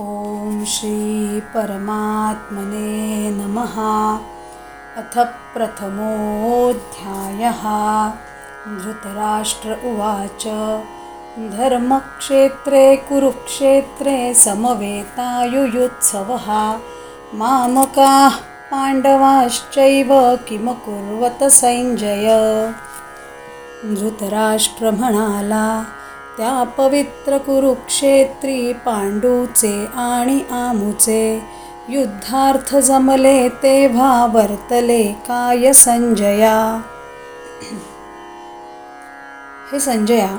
ॐ श्री परमात्मने नमः। अथ प्रथमोऽध्यायः। धृतराष्ट्र उवाच। धर्मक्षेत्रे कुरुक्षेत्रे समवेतायुयुत्सवः। मामकाः पाण्डवाश्चैव किमकुर्वत सञ्जय धृतराष्ट्र म्हणाला त्या पवित्र कुरुक्षेत्री पांडूचे आणि आमुचे. युद्धार्थ जमले तेव्हा वर्तले काय संजया? हे संजया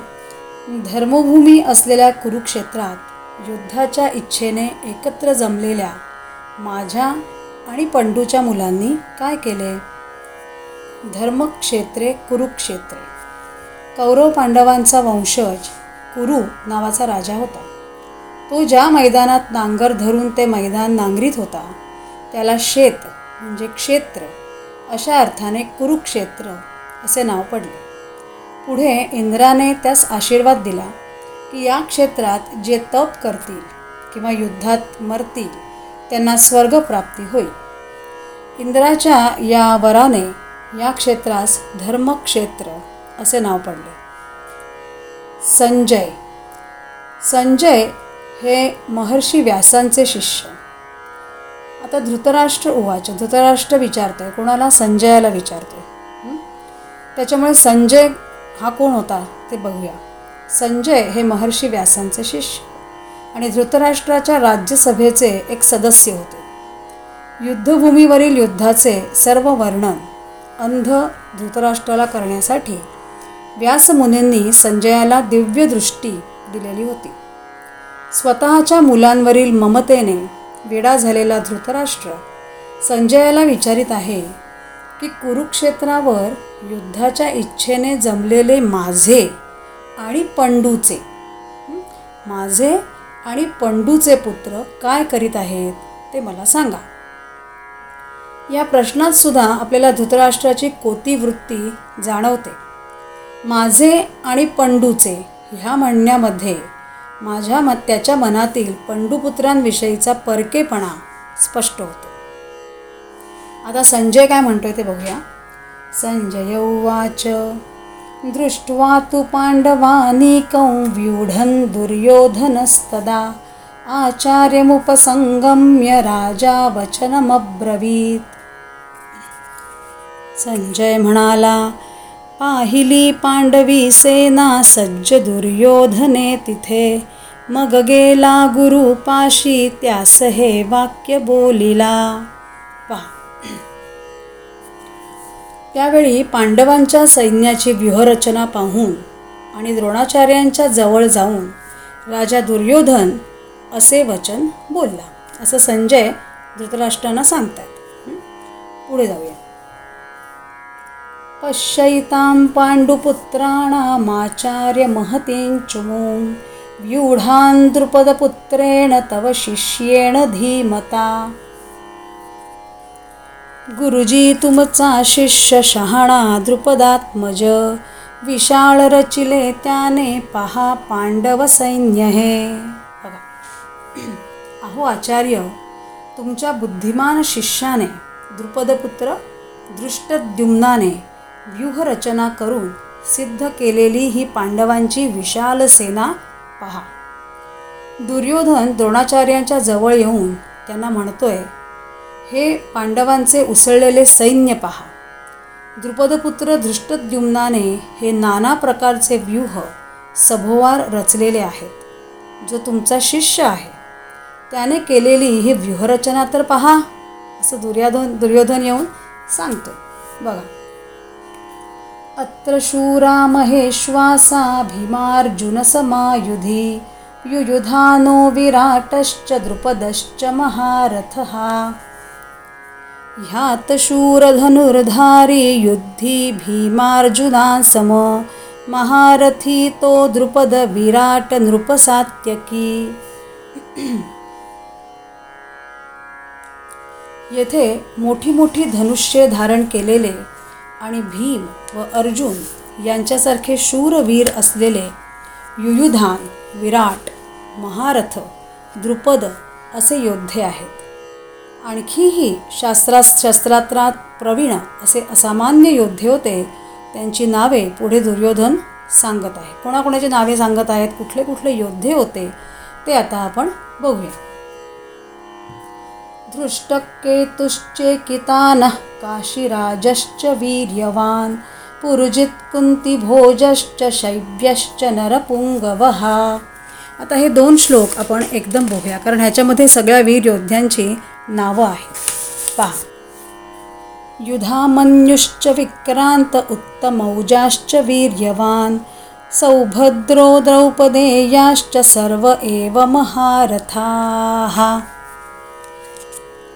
धर्मभूमी असलेल्या कुरुक्षेत्रात युद्धाच्या इच्छेने एकत्र जमलेल्या माझ्या आणि पंडूच्या मुलांनी काय केले? धर्मक्षेत्रे कुरुक्षेत्रे. कौरव पांडवांचा वंशज कुरु नावाचा राजा होता. तो ज्या मैदानात नांगर धरून ते मैदान नांगरीत होता त्याला शेत म्हणजे क्षेत्र अशा अर्थाने कुरुक्षेत्र असे नाव पडले. पुढे इंद्राने त्यास आशीर्वाद दिला की या क्षेत्रात जे तप करतील किंवा युद्धात मरतील त्यांना स्वर्गप्राप्ती होईल. इंद्राच्या या वराने या क्षेत्रास धर्मक्षेत्र असे नाव पडले. संजय. संजय हे महर्षी व्यासांचे शिष्य. आता धृतराष्ट्र उवाच धृतराष्ट्र विचारतोय कोणाला संजयाला विचारतोय? त्याच्यामुळे संजय हा कोण होता ते बघूया. संजय हे महर्षी व्यासांचे शिष्य आणि धृतराष्ट्राच्या राज्यसभेचे एक सदस्य होते. युद्धभूमीवरील युद्धाचे सर्व वर्णन अंध धृतराष्ट्राला करण्यासाठी व्यासमुनींनी संजयाला दिव्य दृष्टी दिलेली होती. स्वतःच्या मुलांवरील ममतेने वेडा झालेला धृतराष्ट्र संजयाला विचारित आहे की कुरुक्षेत्रावर युद्धाच्या इच्छेने जमलेले माझे आणि पंडूचे माझे आणि पंडूचे पुत्र काय करीत आहेत ते मला सांगा. या प्रश्नात सुद्धा आपल्याला धृतराष्ट्राची कोती वृत्ती जाणवते. माझे आणि पंडूचे ह्या म्हणण्यामध्ये माझ्या मत त्याच्या मनातील पंडुपुत्रांविषयीचा परकेपणा स्पष्ट होतो. आता संजय काय म्हणतोय ते बघूया. संजय उवाच दृष्ट्वा तु पाण्डवानीकं व्यूढन् दुर्योधनस्तदा आचार्यमुपसंगम्य राजा वचनमब्रवीत। संजय म्हणाला पाहिली पांडवी सेना सज्ज दुर्योधने तिथे. मग गेला गुरु पाशी त्यास हे वाक्य बोलिला. पहा. त्यावेळी पांडवांच्या सैन्याची व्यूहरचना पाहून आणि द्रोणाचार्यांच्या जवळ जाऊन राजा दुर्योधन असे वचन बोलला. असं संजय धृतराष्ट्रांना सांगतात पुढे जाऊया. पश्यैतां पाण्डुपुत्राणामाचार्य महतीञ्चुमूं व्यूढान् द्रुपदपुत्रेण तव शिष्येण धीमता। गुरुजी तुमचा शिष्य शहाणा द्रुपदात्मज। विशाळ रचिले त्याने पहा पांडव सैन्य हे बघा. अहो आचार्य तुमच्या बुद्धिमान शिष्याने द्रुपदपुत्र दृष्टद्युम्नाने व्यूहरचना करून सिद्ध केलेली ही पांडवांची विशाल सेना पहा. दुर्योधन द्रोणाचार्यांच्या जवळ येऊन त्यांना म्हणतोय हे पांडवांचे उसळलेले सैन्य पहा. द्रुपदपुत्र धृष्टद्युम्नाने हे नाना प्रकारचे व्यूह सभोवार रचलेले आहेत. जो तुमचा शिष्य आहे त्याने केलेली ही व्यूहरचना तर पहा असं दुर्योधन दुर्योधन येऊन सांगतो बघा अत्र शूरामहेश्वासाभिमार्जुनसमायुधि। युयुधानो विराटश्च द्रुपदश्च महारथः। ह्यात शूरधनुर्धारी युद्धी भीमार्जुनासम महारथी तो द्रुपद विराट नृपसात्यकी। येथे मोठी मोठी धनुष्ये धारण केलेले आणि भीम व अर्जुन यांच्यासारखे शूरवीर असलेले युयुधान विराट महारथ द्रुपद असे योद्धे आहेत. आणखीही शास्त्रा शस्त्रात्रात प्रवीण असे असामान्य योद्धे होते त्यांची नावे पुढे दुर्योधन सांगत आहे कोणाकोणाची नावे सांगत आहेत? कुठले कुठले योद्धे होते? ते आता आपण बघूया. धृष्टकेतुश्चेकितानः काशीराजश्च वीर्यवान् पुरुजित शैव्यश्च नरपुंगवः आता हे दोन श्लोक आपण एकदम बघूया कारण ह्याच्यामध्ये सगळ्या वीर योद्ध्यांची नावं आहेत. पहा. युधामन्युश्च विक्रांत उत्तमौजाश्च वीर्यवान् सौभद्रो द्रौपदेयाश्च सर्व एव महारथाः।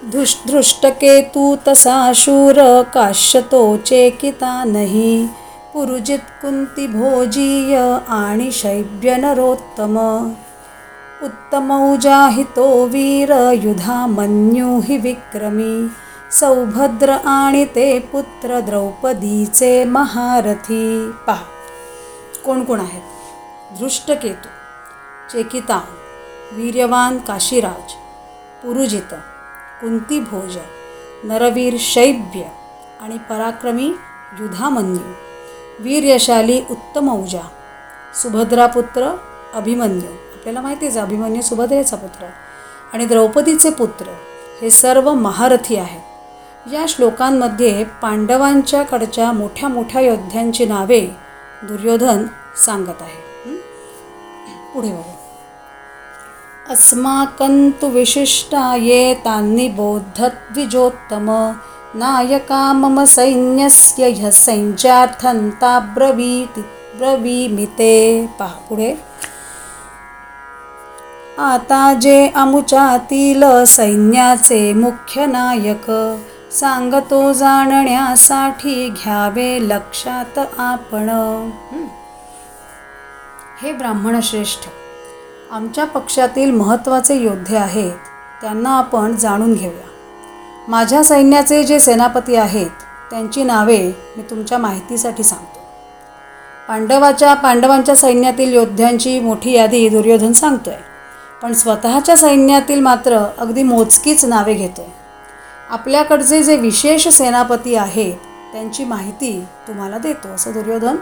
धृष् धृष्टकेतू तसा शूर काश्यतो चेकिता नाही। पुरुजित कुंतीभोजीय आणि शैब्य नरोत्तम। उत्तमौजाहितो वीर युधा मन्यू हि विक्रमी। सौभद्र आणि ते पुत्र द्रौपदीचे महारथी। पहा कोण कोण आहेत? धृष्टकेतू चेकिता वीर्यवान काशीराज पुरुजित कुंतीभोज नरवीर शैब्य आणि पराक्रमी युधामन्यू. वीर्यशाली उत्तमौजा सुभद्रापुत्र अभिमन्यू. आपल्याला माहितीच अभिमन्यू सुभद्रेचा पुत्र आणि द्रौपदीचे पुत्र हे सर्व महारथी आहेत. या श्लोकांमध्ये पांडवांच्याकडच्या मोठ्या मोठ्या योद्ध्यांची नावे दुर्योधन सांगत आहे. पुढे बघू. अस्माकं तु विशिष्टा ये तान्नि बोद्धद्विजोत्तम। नायका मम सैन्यस्य ह्य सैन्यार्थन्ता ब्रवीति ब्रवीमिते। पहा पुढे। आता जे अमुचातील सैन्याचे मुख्य नायक सांगतो जाणण्यासाठी घ्यावे लक्षात आपण। हे ब्राह्मण श्रेष्ठ आमच्या पक्षातील महत्त्वाचे योद्धे आहेत त्यांना आपण जाणून घेऊया. माझ्या सैन्याचे जे सेनापती आहेत त्यांची नावे मी तुमच्या माहितीसाठी सांगतो. पांडवाच्या पांडवांच्या सैन्यातील योद्ध्यांची मोठी यादी दुर्योधन सांगतोय पण स्वतःच्या सैन्यातील मात्र अगदी मोजकीच नावे घेतोय. आपल्याकडचे जे विशेष सेनापती आहेत त्यांची माहिती तुम्हाला देतो असं दुर्योधन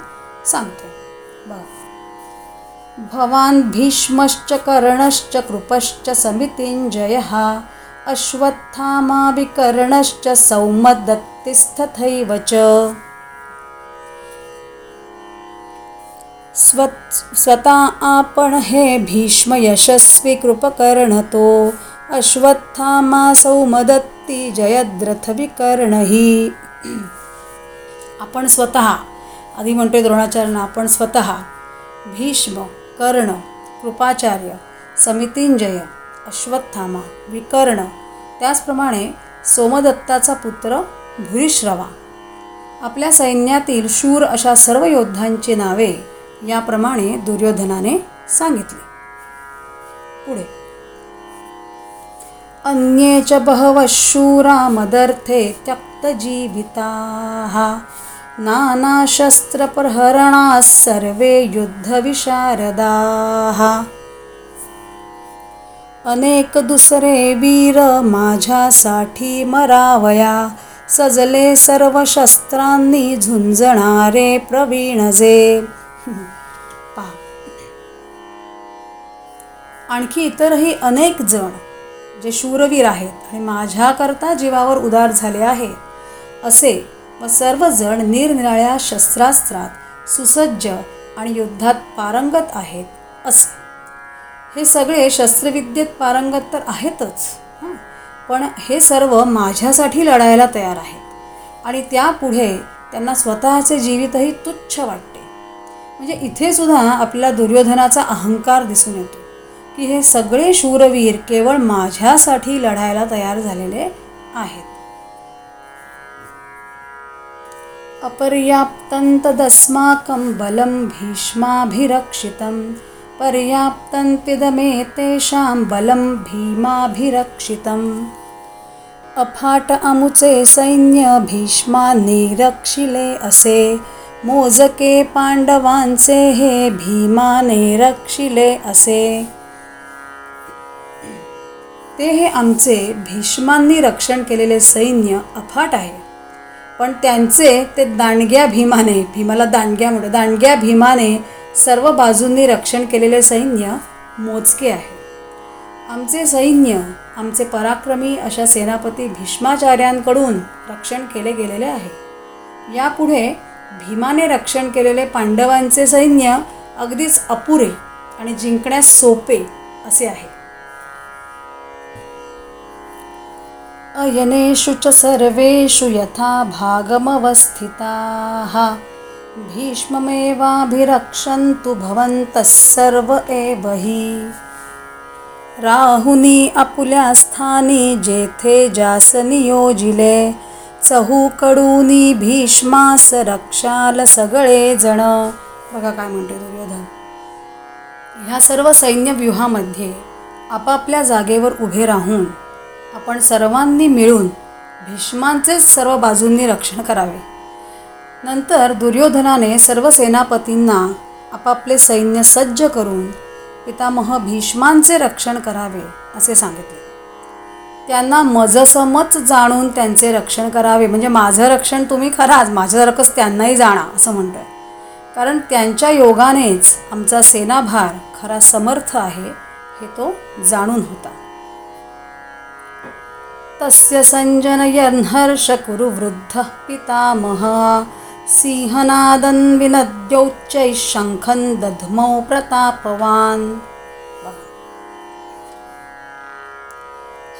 सांगतो बघा भवान् भीष्मश्च कर्णश्च कृपश्च समितिञ्जयः अश्वत्थामा विकर्णश्च सौमदत्तिस्तथैव च। स्वत् स्वतः आपण हे भीष्म यशस्वी कृपकर्णतो अश्वत्थामा सौमदत्ती जयद्रथ विकर्णही। आपण स्वतः आधी म्हणतोय द्रोणाचार्यांना आपण स्वतः भीष्म कर्ण कृपाचार्य समितिंजय अश्वत्थामा विकर्ण. त्याचप्रमाणे सोमदत्ताचा पुत्र भूरिश्रवा. आपल्या सैन्यातील शूर अशा सर्व योद्धांची नावे याप्रमाणे दुर्योधनाने सांगितली. पुढे. अन्ये च बहवः शूरा मदर्थे त्यक्तजीविताः। नानाशस्त्रप्रहरणाः सर्वे युद्धविशारदाः। अनेक दुसरे वीर माझ्यासाठी मरावया सजले सर्व शस्त्रांनी झुंजणारे प्रवीणजे। आणखी इतरही अनेक जण जे शूरवीर आहेत आणि माझ्याकरता जीवावर उदार झाले आहे असे व सर्वजण निरनिराळ्या शस्त्रास्त्रात सुसज्ज आणि युद्धात पारंगत आहेत अस. हे सगळे शस्त्रविद्येत पारंगत तर आहेतच पण हे सर्व माझ्यासाठी लढायला तयार आहेत आणि त्यापुढे त्यांना स्वतःचे जीवितही तुच्छ वाटते. म्हणजे इथे सुद्धा आपल्याला दुर्योधनाचा अहंकार दिसून येतो की हे सगळे शूरवीर केवळ माझ्यासाठी लढायला तयार झालेले आहेत. अपर्याप्तं तदस्माकं बलं भीष्माभिरक्षितं। पर्याप्तं तिदमेतेषां बलं भीमाभिरक्षितम्। अफाट अमुचे सैन्य भीष्मा रक्षिले असे। मोजके पांडवांचे हे भीमाने रक्षिले असे। ते हे आमचे भीष्मांनी रक्षण केलेले सैन्य अफाट आहे। पण त्यांचे ते दांडग्या भीमाने भीमाला दांडग्या म्हणतो दांडग्या भीमाने सर्व बाजूंनी रक्षण केलेले सैन्य मोजके आहे. आमचे सैन्य आमचे पराक्रमी अशा सेनापती भीष्माचार्यांकडून रक्षण केले गेलेले आहे. यापुढे भीमाने रक्षण केलेले पांडवांचे सैन्य अगदीच अपुरे आणि जिंकण्यास सोपे असे आहे. अयनेषु च सर्वेषु यथा भागमवस्थिताः। भीष्ममेवाभिरक्षन्तु भवन्तः सर्व एव हि। राहुनी आपुल्या स्थानी जेथे जासनियोजिले नियोजिले भीष्मास रक्षाल सगळे जण। बघा काय म्हणतो दुर्योधन। ह्या सर्व सैन्यव्यूहामध्ये आपापल्या जागेवर उभे राहून आपण सर्वांनी मिळून भीष्मांचेच सर्व बाजूंनी रक्षण करावे. नंतर दुर्योधनाने सर्व सेनापतींना आपापले सैन्य सज्ज करून पितामह भीष्मांचे रक्षण करावे असे सांगितले. त्यांना मजसमच जाणून त्यांचे रक्षण करावे. म्हणजे माझं रक्षण तुम्ही खराच माझ्यासारखंच त्यांनाही जाणा असं म्हणतोय. कारण त्यांच्या योगानेच आमचा सेनाभार खरा समर्थ आहे हे तो जाणून होता. तस्य सञ्जनयन् कुरु वृद्धः पितामहः सिंहनादन् शङ्खं दध्मौ प्रतापवान्।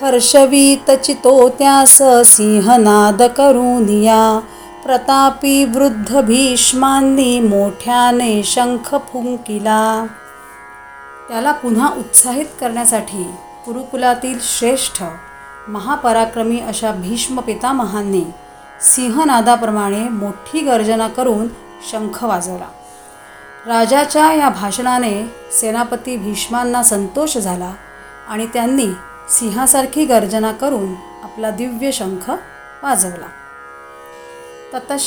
हर्षवीतचितो त्यास सिंहनाद करुनिया प्रतापी वृद्ध भीष्मांनी मोठ्याने शंख फुंकिला त्याला पुन्हा उत्साहित करण्यासाठी गुरुकुलातील श्रेष्ठ महापराक्रमी अशा भीष्म पितामहांनी सिंहनादाप्रमाणे मोठी गर्जना करून शंख वाजवला. राजाच्या या भाषणाने सेनापती भीष्मांना संतोष झाला आणि त्यांनी सिंहासारखी गर्जना करून आपला दिव्य शंख वाजवला. ततः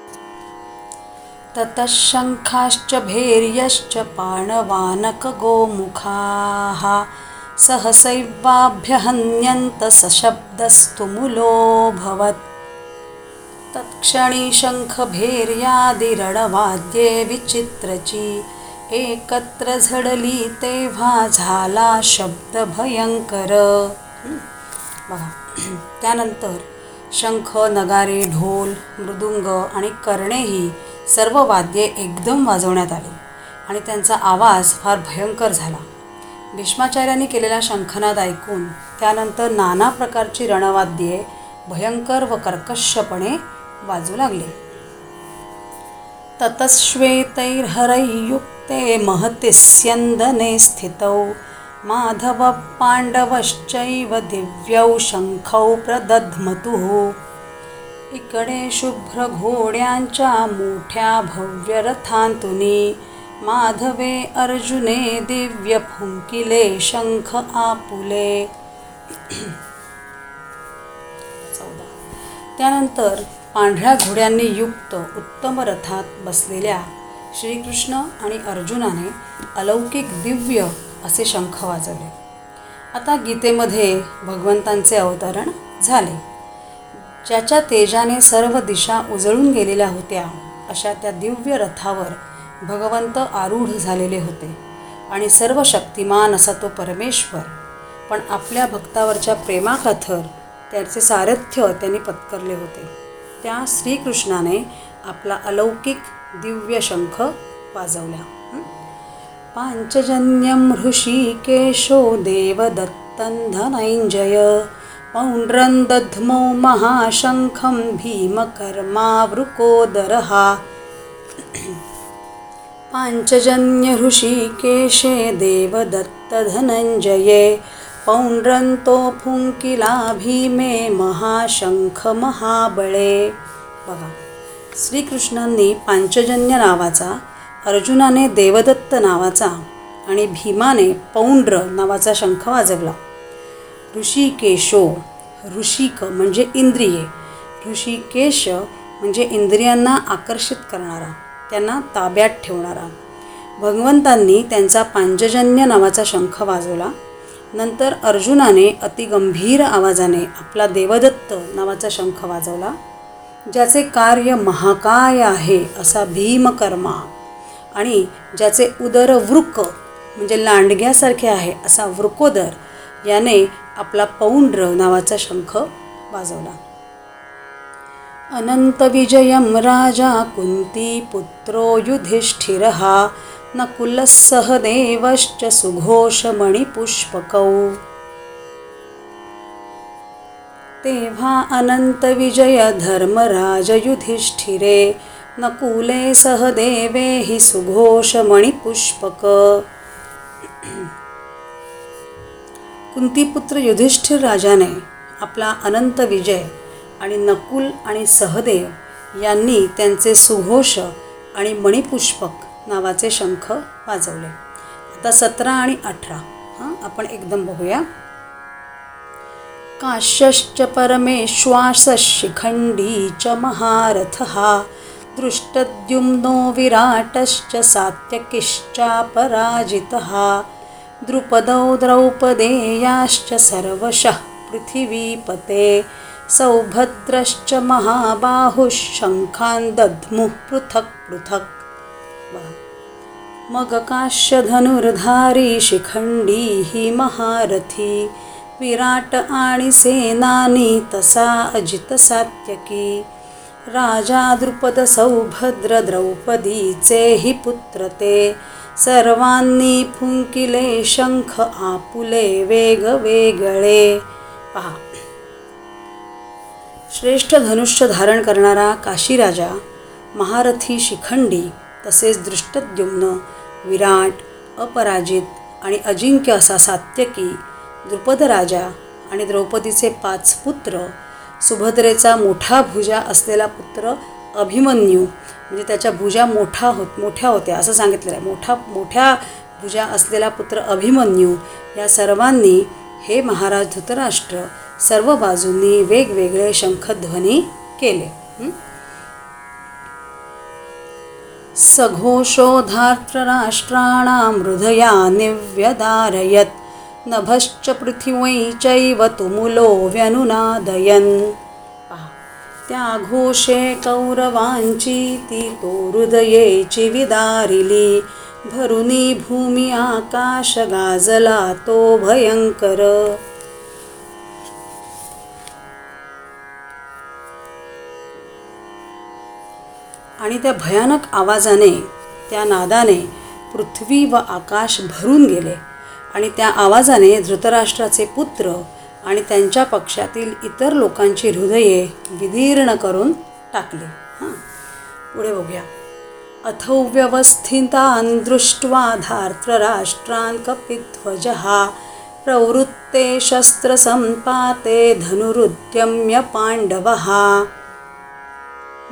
ततशङ्खाश्च भैर्यश्च पाणवानकगोमुखाः सहसैवाभ्यहन्यन्त सशब्दस्तु मुलोऽभवत् तत्क्षणी शङ्खभेर्यादिरणवाद्ये विचित्रची एकत्र झडली तेव्हा झाला शब्द भयंकर बघा. त्यानंतर शंख नगारे ढोल मृदुंग आणि कर्णेही सर्व वाद्ये एकदम वाजवण्यात आली आणि त्यांचा आवाज फार भयंकर झाला. भीष्माचार्यांनी केलेला शंखनाद ऐकून त्यानंतर नाना प्रकारची रणवाद्ये भयंकर व कर्कशपणे वाजू लागली. ततश्वेतैर्हरैयुक्ते महतिस्यन्दने स्थितौ माधव पांडवश्चैव दिव्यौ शङ्खौ प्रदध्मतुः। इकडे शुभ्रघोड्यांच्या मोठ्या भव्यरथांतुनी माधवे अर्जुने दिव्य फुंकिले शंख आपुले. चौदा. त्यानंतर पांढऱ्या घोड्यांनी युक्त उत्तम रथात बसलेल्या श्रीकृष्ण आणि अर्जुनाने अलौकिक दिव्य असे शंख वाजवले. आता गीतेमध्ये भगवंतांचे अवतरण झाले. ज्याच्या तेजाने सर्व दिशा उजळून गेलेल्या होत्या अशा त्या दिव्य रथावर भगवंत आरूढ झालेले होते. आणि सर्व शक्तिमान असा तो परमेश्वर. पण आपल्या भक्तावरच्या प्रेमाखातर त्याचे सारथ्य त्यांनी पत्करले होते. त्या श्रीकृष्णाने आपला अलौकिक दिव्य शंख वाजवला. हं? पाञ्चजन्यं हृषीकेशो देवदत्तं धनञ्जय पौण्ड्रं दध्मौ महाशङ्खं भीमकर्मावृकोदरः। पाञ्चजन्यहृषीकेशे देवदत्तधनञ्जये पौण्ड्रन्तो फुङ्किला भीमे महाशंख महाबळे बघा श्रीकृष्णांनी पांचजन्य नावाचा अर्जुनाने देवदत्त नावाचा आणि भीमाने पौंड्र नावाचा शंख वाजवला. ऋषिकेशो ऋषिक म्हणजे इंद्रिये ऋषिकेश म्हणजे इंद्रियांना आकर्षित करणारा. त्यांना ताब्यात ठेवणारा भगवंतांनी त्यांचा पांचजन्य नावाचा शंख वाजवला. नंतर अर्जुनाने अतिगंभीर आवाजाने आपला देवदत्त नावाचा शंख वाजवला. ज्याचे कार्य महाकाय आहे असा भीमकर्मा आणि ज्याचे उदर वृक म्हणजे लांडग्यासारखे आहे असा वृकोदर याने आपला पौंड्र नावाचा शंख वाजवला. अनन्तविजयं राजा कुन्तीपुत्रो युधिष्ठिरः नकुलः सहदेवश्च सुघोषमणिपुष्पकौ। तेव्हा अनंतविजय धर्मराज युधिष्ठिरे नकुले सहदेवे हि सुघोषमणिपुष्पक। कुंतीपुत्र युधिष्ठिर राजाने आपला अनंत विजय आणि नकुल आणि सहदेव यांनी त्यांचे सुघोष आणि मणिपुष्पक नावाचे शंख वाजवले. आता सतरा आणि अठरा हां आपण एकदम बघूया. काश्यश्च परमेश्वासशिखण्डी च महारथः दृष्टद्युम्नो विराटश्च सात्यकिश्चापराजितः द्रुपदौ द्रौपदेयाश्च सर्वशः पृथिवीपते। सौभद्रश्च महाबाहुः शङ्खान् दद्मुः पृथक् पृथक्। मगकाश्यधनुर्धारी मग शिखंडी ही महारथी विराट आणि सेनानी तसा अजित सात्यकी राजा द्रुपद सौभद्र द्रौपदीचे हि पुत्र ते। सर्वांनी फुंकिले शंख आपुले वेगवेगळे। पहा। श्रेष्ठ धनुष्य धारण करणारा काशीराजा महारथी शिखंडी तसेच दृष्टद्युम्न विराट अपराजित आणि अजिंक्य असा सात्यकी द्रुपद राजा आणि द्रौपदीचे पाच पुत्र सुभद्रेचा मोठा भुजा असलेला पुत्र अभिमन्यू म्हणजे त्याच्या भुजा मोठा होत मोठ्या होत्या असं सांगितलेलं आहे. मोठा मोठ्या भुजा असलेला पुत्र अभिमन्यू या सर्वांनी हे महाराज धृतराष्ट्र सर्व बाजूंनी वेगवेगळे शंखध्वनी केले हं? सघोषोधार्तराष्ट्राणां हृदया निव्यदारयत् नभश्च पृथिवै चैव तुमुलो व्यनुनादयन् पहा. त्या घोषे कौरवांची ती तो हृदयेची विदारिली भरुनी भूमी आकाश गाजला तो भयंकर आणि त्या भयानक आवाजाने त्या नादाने पृथ्वी व आकाश भरून गेले आणि त्या आवाजाने धृतराष्ट्राचे पुत्र आणि त्यांच्या पक्षातील इतर लोकांची हृदये विदीर्ण करून टाकली. हां पुढे बघूया. अथव्यवस्थितान् दृष्ट्वा धार्तराष्ट्रान् कपिध्वजः प्रवृत्ते शस्त्रसम्पाते धनुरुद्यम्य पाण्डवः।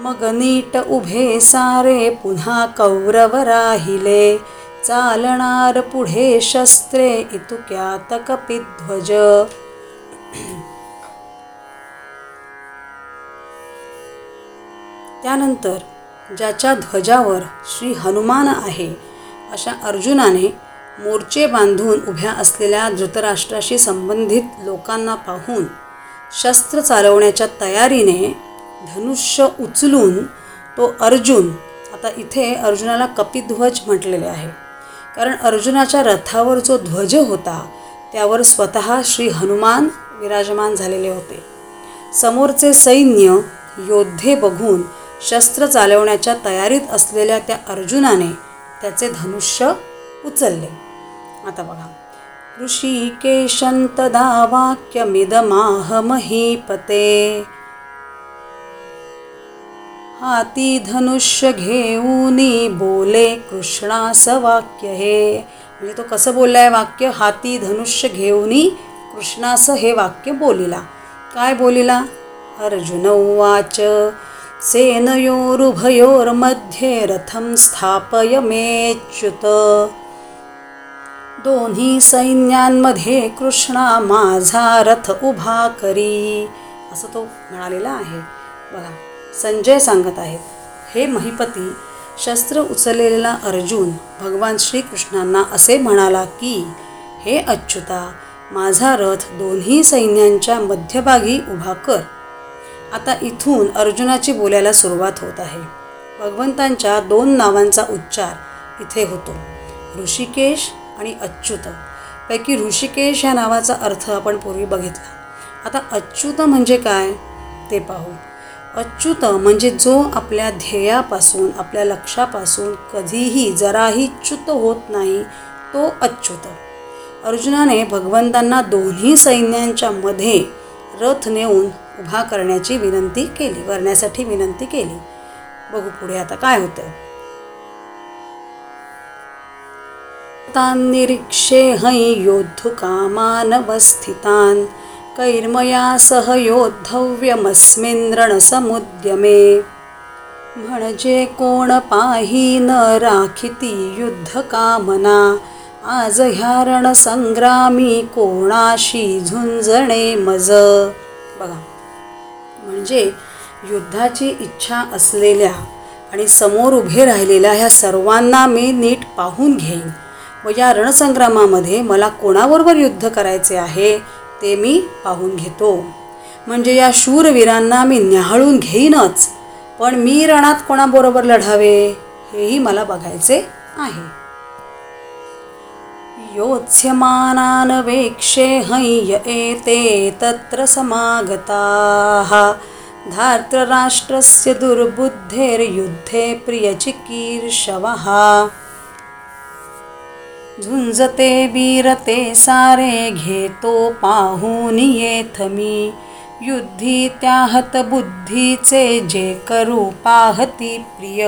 मग नीट उभे सारे पुन्हा कौरव राहिले. चालणार पुढे शस्त्रे इतुक्यात कपिध्वज. त्यानंतर ज्याच्या ध्वजावर श्री हनुमान आहे अशा अर्जुनाने मोर्चे बांधून उभ्या असलेल्या धृतराष्ट्राशी संबंधित लोकांना पाहून शस्त्र चालवण्याच्या तयारीने धनुष्य उचलून तो अर्जुन आता इथे अर्जुनाला कपिध्वज म्हटलेले आहे. कारण अर्जुनाच्या रथावर जो ध्वज होता त्यावर स्वतः श्री हनुमान विराजमान झालेले होते. समोरचे सैन्य योद्धे बघून शस्त्र चालवण्याच्या तयारीत असलेल्या त्या अर्जुनाने त्याचे धनुष्य उचलले. आता बघा. ऋषिकेशंतदा वाक्यमिदमाह महीपते. हाती धनुष्य घेऊनी बोले कृष्णास वाक्य हे. म्हणजे तो कसं बोललाय वाक्य? हाती धनुष्य घेऊनी कृष्णास हे वाक्य बोलिला. काय बोलिला? अर्जुन उवाच सेनयोरुभयोर्मध्ये रथं स्थापय मेच्युत. दोन्ही सैन्यांमध्ये कृष्णा माझा रथ उभा करी. असं तो म्हणालेला आहे. बघा संजय सांगत आहेत हे महिपती शस्त्र उचललेला अर्जुन भगवान श्रीकृष्णांना असे म्हणाला की हे अच्युता माझा रथ दोन्ही सैन्यांच्या मध्यभागी उभा कर. आता इथून अर्जुनाची बोलायला सुरुवात होत आहे. भगवंतांच्या दोन नावांचा उच्चार इथे होतो. ऋषिकेश आणि अच्युत. पैकी ऋषिकेश या नावाचा अर्थ आपण पूर्वी बघितला. आता अच्युत म्हणजे काय ते पाहू. अच्युत म्हणजे जो आपल्या ध्येयापासून आपल्या लक्षापासून कधीही जराही च्युत होत नाही तो अच्युत. अर्जुनाने भगवंतांना दोन्ही सैन्यांच्या मध्ये रथ नेऊन उभा करण्याची विनंती केली करण्यासाठी विनंती केली. बघू पुढे आता काय होतं. तान् निरीक्षे है योद्धुकामानवस्थितान् कैर्मया सह योद्धव्यमस्मिन्द्रणसमुद्यमे। म्हणजे कोण पाही न राखिती युद्धकामना आज ह्या रणसंग्रामी कोणाशी झुंजणे मज? बघा. म्हणजे युद्धाची इच्छा असलेल्या आणि समोर उभे राहिलेल्या ह्या सर्वांना मी नीट पाहून घेईन. व या रणसंग्रामामध्ये मला कोणाबरोबर युद्ध करायचे आहे? ते मी पाहून घेतो. म्हणजे या शूरवीरांना मी न्याहाळून घेईनच. पण मी रणात कोणाबरोबर लढावे हेही मला बघायचे आहे. योत्स्यमानान वेक्षे हय्य एते तत्र समागताः. धार्तराष्ट्रस्य दुर्बुद्धेर्युद्धे प्रियचिकीर्षवः. झुंजते वीरते सारे घेतो पाहून येथ मी. युद्धी त्याहत बुद्धीचे जे करू पाहती प्रिय.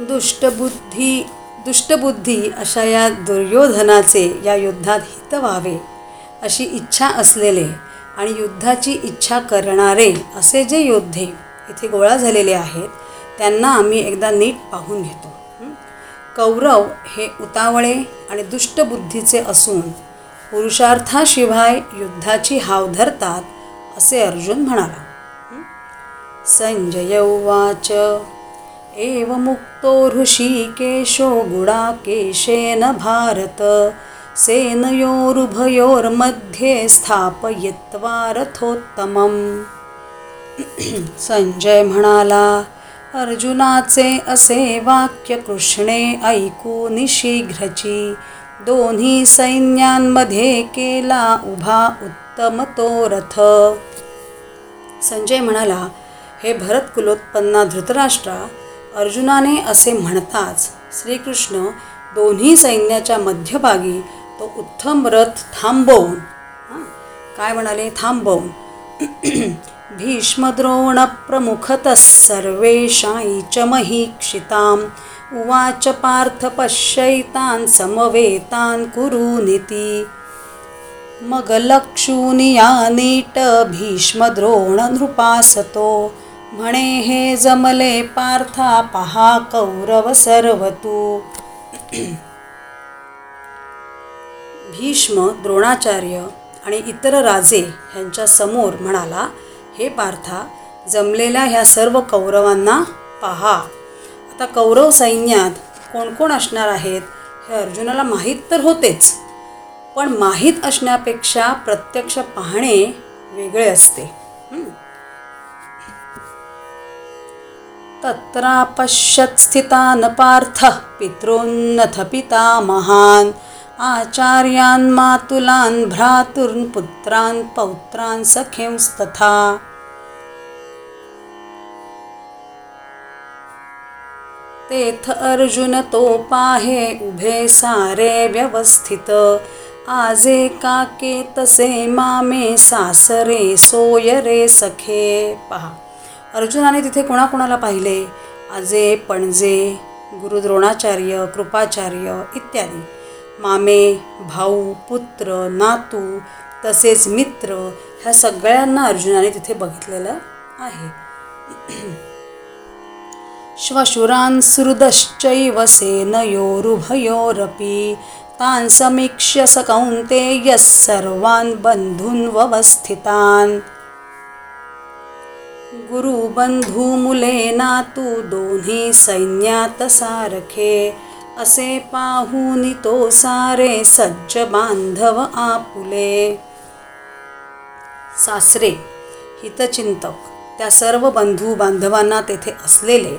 दुष्टबुद्धी दुष्टबुद्धी अशा या दुर्योधनाचे या युद्धात हित व्हावे अशी इच्छा असलेले आणि युद्धाची इच्छा करणारे असे जे योद्धे इथे गोळा झालेले आहेत त्यांना आम्ही एकदा नीट पाहून घेतो. कौरव हे उतावळे आणि दुष्टबुद्धीचे असून पुरुषार्थाशिवाय युद्धाची हाव धरतात असे अर्जुन म्हणाला. संजय उवाच एवमुक्तो ऋषिकेशो गुडाकेशेन भारत. सेनयोरुभयोर्मध्ये स्थापयित्वा रथोत्तमं संजय म्हणाला अर्जुनाचे असे वाक्य कृष्णे ऐकून शीघ्रची दोन्ही सैन्यांमध्ये केला उभा उत्तम तो रथ. संजय म्हणाला हे भरत कुलोत्पन्ना धृतराष्ट्रा अर्जुनाने असे म्हणताच श्रीकृष्ण दोन्ही सैन्याच्या मध्यभागी तो उत्तम रथ थांबवून. काय म्हणाले? थांबवून. भीष्मद्रोणप्रमुखतः सर्वेषां च महीक्षिताम्। उवाच पार्थ पश्यैतान् समवेतान् कुरुनिति मगलक्षूनि यानीट नीट भीष्मद्रोण नृपासतो म्हणे हे जमले पार्था पहा कौरव सर्वतू। भीष्म द्रोणाचार्य आणि इतर राजे ह्यांच्या समोर म्हणाला हे पार्था जमलेल्या ह्या सर्व कौरवांना पहा. आता कौरव सैन्यात कोण कोण असणार आहेत हे अर्जुनाला माहीत तर होतेच. पण माहीत असण्यापेक्षा प्रत्यक्ष पाहणे वेगळे असते. हं? स्थितान पार्थ पार्थः पिता महान। आचार्यान् मातुलान् भ्रातुर्न् पुत्रान् पौत्रान् सखींस्तथा तेथ अर्जुन तो पाहे उभे सारे व्यवस्थित। आजे काके तसे मामे सासरे सोय रे सखे। पहा अर्जुनाने तिथे कोणाकोणाला पाहिले? आजे पणजे गुरुद्रोणाचार्य कृपाचार्य इत्यादी। मामे भाऊ पुत्र नातू तसेच मित्र ह्या सगळ्यांना अर्जुनाने तिथे बघितलेलं आहे. श्वशुरान् सुहृदश्चैव सेनयोरुभयोरपि तान् समीक्ष्य स कौन्तेयः सर्वान् बन्धून्वस्थितान् गुरुबन्धुमुलेना नातू दोन्ही सैन्यात सारखे असे पाहुनी तो सारे सज्ज बांधव आपुले. सासरे हितचिंतक त्या सर्व बंधू बांधवांना तेथे असलेले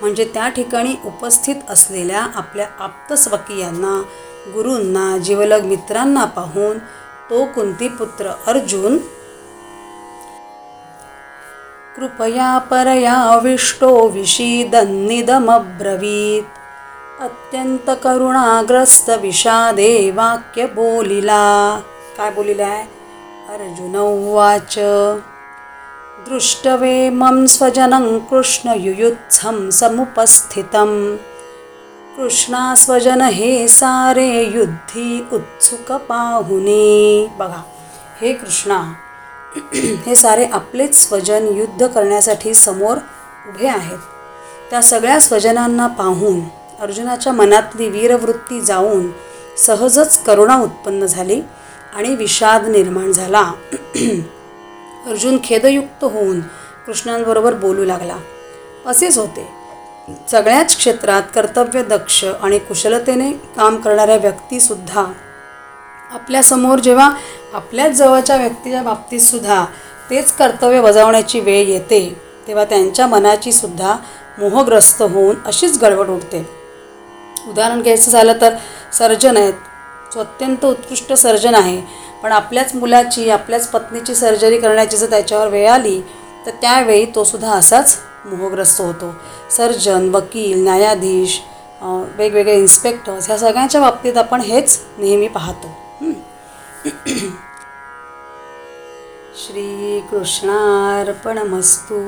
म्हणजे त्या ठिकाणी उपस्थित असलेल्या आपल्या आप्तस्वकीयांना गुरूंना जीवलग मित्रांना पाहून तो कुंतीपुत्र अर्जुन कृपया परयाविष्टो विषीदन्निदमब्रवीत्. अत्यंत करुणाग्रस्त विषादे वाक्य बोलिला. काय बोलिला? आहे अर्जुन उवाच दृष्टवेमं स्वजनं कृष्णयुयुत्सं समुपस्थितं। कृष्णा स्वजन हे सारे युद्धी उत्सुक पाहुने। बघा हे कृष्णा हे सारे आपलेच स्वजन युद्ध करण्यासाठी समोर उभे आहेत. त्या सगळ्या स्वजनांना पाहून अर्जुनाच्या मनातली वीरवृत्ती जाऊन सहजच करुणा उत्पन्न झाली आणि विषाद निर्माण झाला. अर्जुन खेदयुक्त होऊन कृष्णांबरोबर बोलू लागला. असेच होते. सगळ्याच क्षेत्रात कर्तव्य दक्ष आणि कुशलतेने काम करणाऱ्या व्यक्तीसुद्धा आपल्यासमोर जेव्हा आपल्याच जवळच्या व्यक्तीच्या बाबतीतसुद्धा तेच कर्तव्य बजावण्याची वेळ येते तेव्हा त्यांच्या मनाची सुद्धा मोहग्रस्त होऊन अशीच गडबड उडते. उदाहरण घ्यायचं झालं तर सर्जन आहेत. जो अत्यंत उत्कृष्ट सर्जन आहे. पण आपल्याच मुलाची आपल्याच पत्नीची सर्जरी करण्याची जर त्याच्यावर वेळ आली तर त्यावेळी तो सुद्धा असाच मोहग्रस्त होतो. सर्जन वकील न्यायाधीश वेगवेगळे इन्स्पेक्टर्स ह्या सगळ्यांच्या बाबतीत आपण हेच नेहमी पाहतो. श्रीकृष्णार्पणमस्तू.